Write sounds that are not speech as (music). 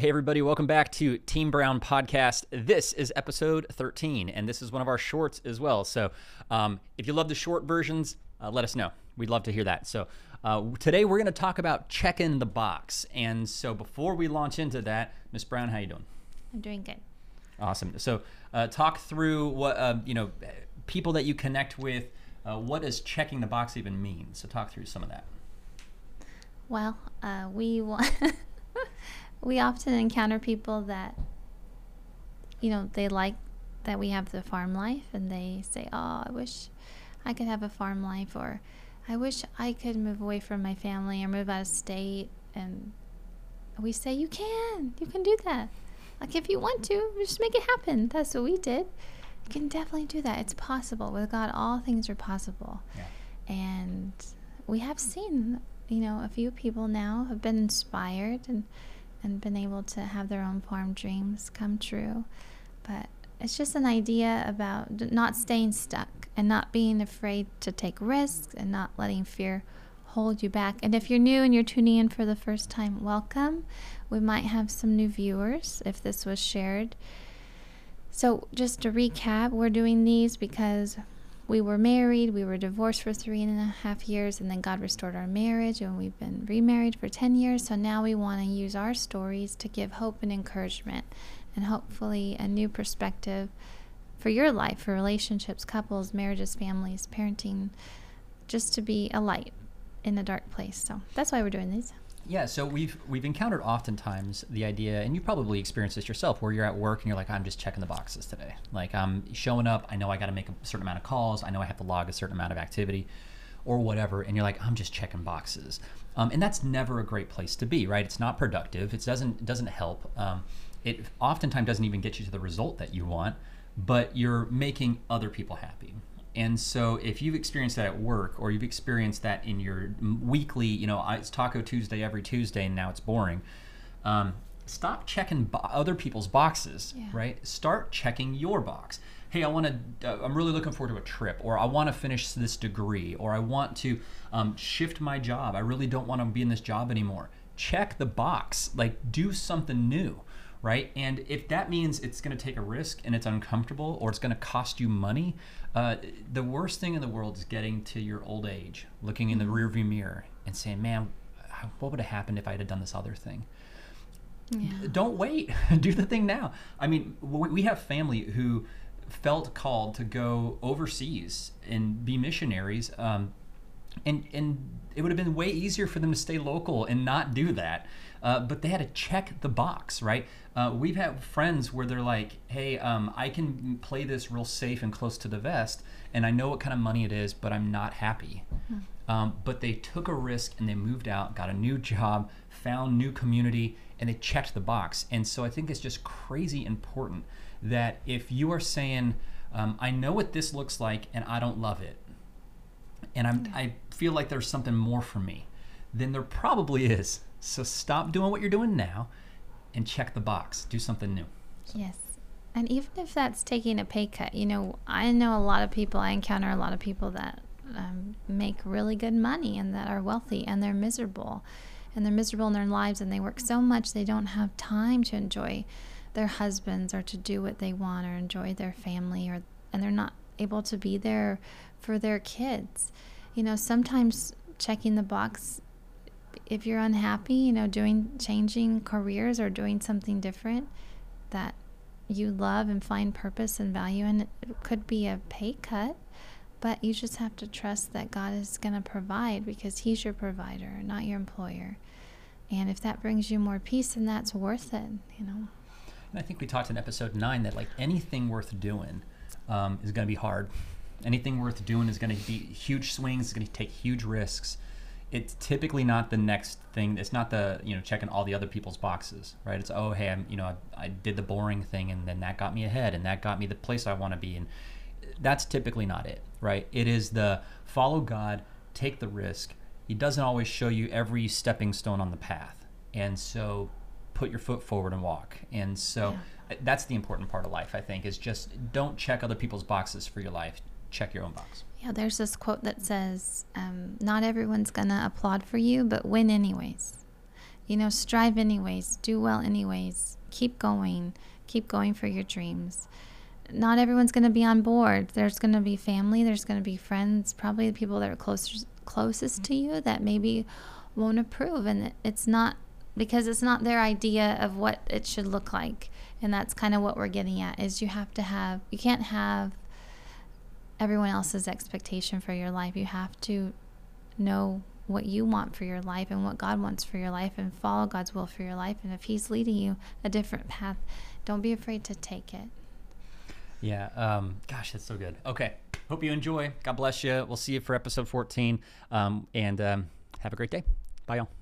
Hey, everybody, welcome back to Team Brown Podcast. This is episode 13, and this is one of our shorts as well. So, um, if you love the short versions, uh, let us know. We'd love to hear that. So, uh, today we're going to talk about checking the box. And so, before we launch into that, Miss Brown, how you doing? I'm doing good. Awesome. So, uh, talk through what uh, you know, people that you connect with. Uh, what does checking the box even mean? So, talk through some of that. Well, uh, we want. (laughs) we often encounter people that, you know, they like that we have the farm life and they say, Oh, I wish I could have a farm life, or I wish I could move away from my family or move out of state. And we say, You can, you can do that. Like, if you want to, just make it happen. That's what we did. You can definitely do that. It's possible. With God, all things are possible. Yeah. And we have seen, you know, a few people now have been inspired and and been able to have their own farm dreams come true. But it's just an idea about not staying stuck and not being afraid to take risks and not letting fear hold you back. And if you're new and you're tuning in for the first time, welcome. We might have some new viewers if this was shared. So, just to recap, we're doing these because we were married, we were divorced for three and a half years, and then God restored our marriage, and we've been remarried for 10 years. So now we want to use our stories to give hope and encouragement, and hopefully a new perspective for your life, for relationships, couples, marriages, families, parenting, just to be a light in a dark place. So that's why we're doing these. Yeah, so we've we've encountered oftentimes the idea, and you probably experienced this yourself, where you're at work and you're like, I'm just checking the boxes today. Like I'm showing up, I know I got to make a certain amount of calls, I know I have to log a certain amount of activity, or whatever, and you're like, I'm just checking boxes, um, and that's never a great place to be, right? It's not productive. It doesn't it doesn't help. Um, it oftentimes doesn't even get you to the result that you want, but you're making other people happy. And so, if you've experienced that at work, or you've experienced that in your weekly, you know, it's Taco Tuesday every Tuesday, and now it's boring. Um, stop checking bo- other people's boxes, Yeah. right? Start checking your box. Hey, I want to. Uh, I'm really looking forward to a trip, or I want to finish this degree, or I want to um, shift my job. I really don't want to be in this job anymore. Check the box. Like, do something new right? And if that means it's going to take a risk and it's uncomfortable or it's going to cost you money, uh, the worst thing in the world is getting to your old age, looking in the rearview mirror and saying, man, what would have happened if I had done this other thing? Yeah. Don't wait. (laughs) Do the thing now. I mean, we have family who felt called to go overseas and be missionaries. Um, and and it would have been way easier for them to stay local and not do that. Uh, but they had to check the box, right? Uh, we've had friends where they're like, "Hey, um, I can play this real safe and close to the vest, and I know what kind of money it is, but I'm not happy." Um, but they took a risk and they moved out, got a new job, found new community, and they checked the box. And so I think it's just crazy important that if you are saying, um, "I know what this looks like, and I don't love it," and I'm, I feel like there's something more for me, then there probably is. So stop doing what you're doing now and check the box. Do something new. Yes. And even if that's taking a pay cut, you know, I know a lot of people, I encounter a lot of people that um, make really good money and that are wealthy and they're miserable. And they're miserable in their lives and they work so much they don't have time to enjoy their husbands or to do what they want or enjoy their family or and they're not able to be there for their kids. You know, sometimes checking the box if you're unhappy, you know, doing changing careers or doing something different that you love and find purpose and value in, it could be a pay cut, but you just have to trust that God is going to provide because He's your provider, not your employer. And if that brings you more peace, then that's worth it, you know. And I think we talked in episode nine that like anything worth doing um, is going to be hard. Anything worth doing is going to be huge swings. It's going to take huge risks. It's typically not the next thing. It's not the you know checking all the other people's boxes, right? It's oh hey I'm you know I, I did the boring thing and then that got me ahead and that got me the place I want to be and that's typically not it, right? It is the follow God, take the risk. He doesn't always show you every stepping stone on the path, and so put your foot forward and walk. And so Yeah. That's the important part of life, I think, is just don't check other people's boxes for your life. Check your own box. Yeah, there's this quote that says, um, "Not everyone's gonna applaud for you, but win anyways." you know, strive anyways, do well anyways, keep going, keep going for your dreams. Not everyone's going to be on board. There's going to be family, there's going to be friends, probably the people that are closest closest to you that maybe won't approve and it's not because it's not their idea of what it should look like. And that's kind of what we're getting at is you have to have you can't have everyone else's expectation for your life. You have to know what you want for your life and what God wants for your life and follow God's will for your life. And if He's leading you a different path, don't be afraid to take it. Yeah. Um, gosh, that's so good. Okay. Hope you enjoy. God bless you. We'll see you for episode 14. Um, and um, have a great day. Bye, y'all.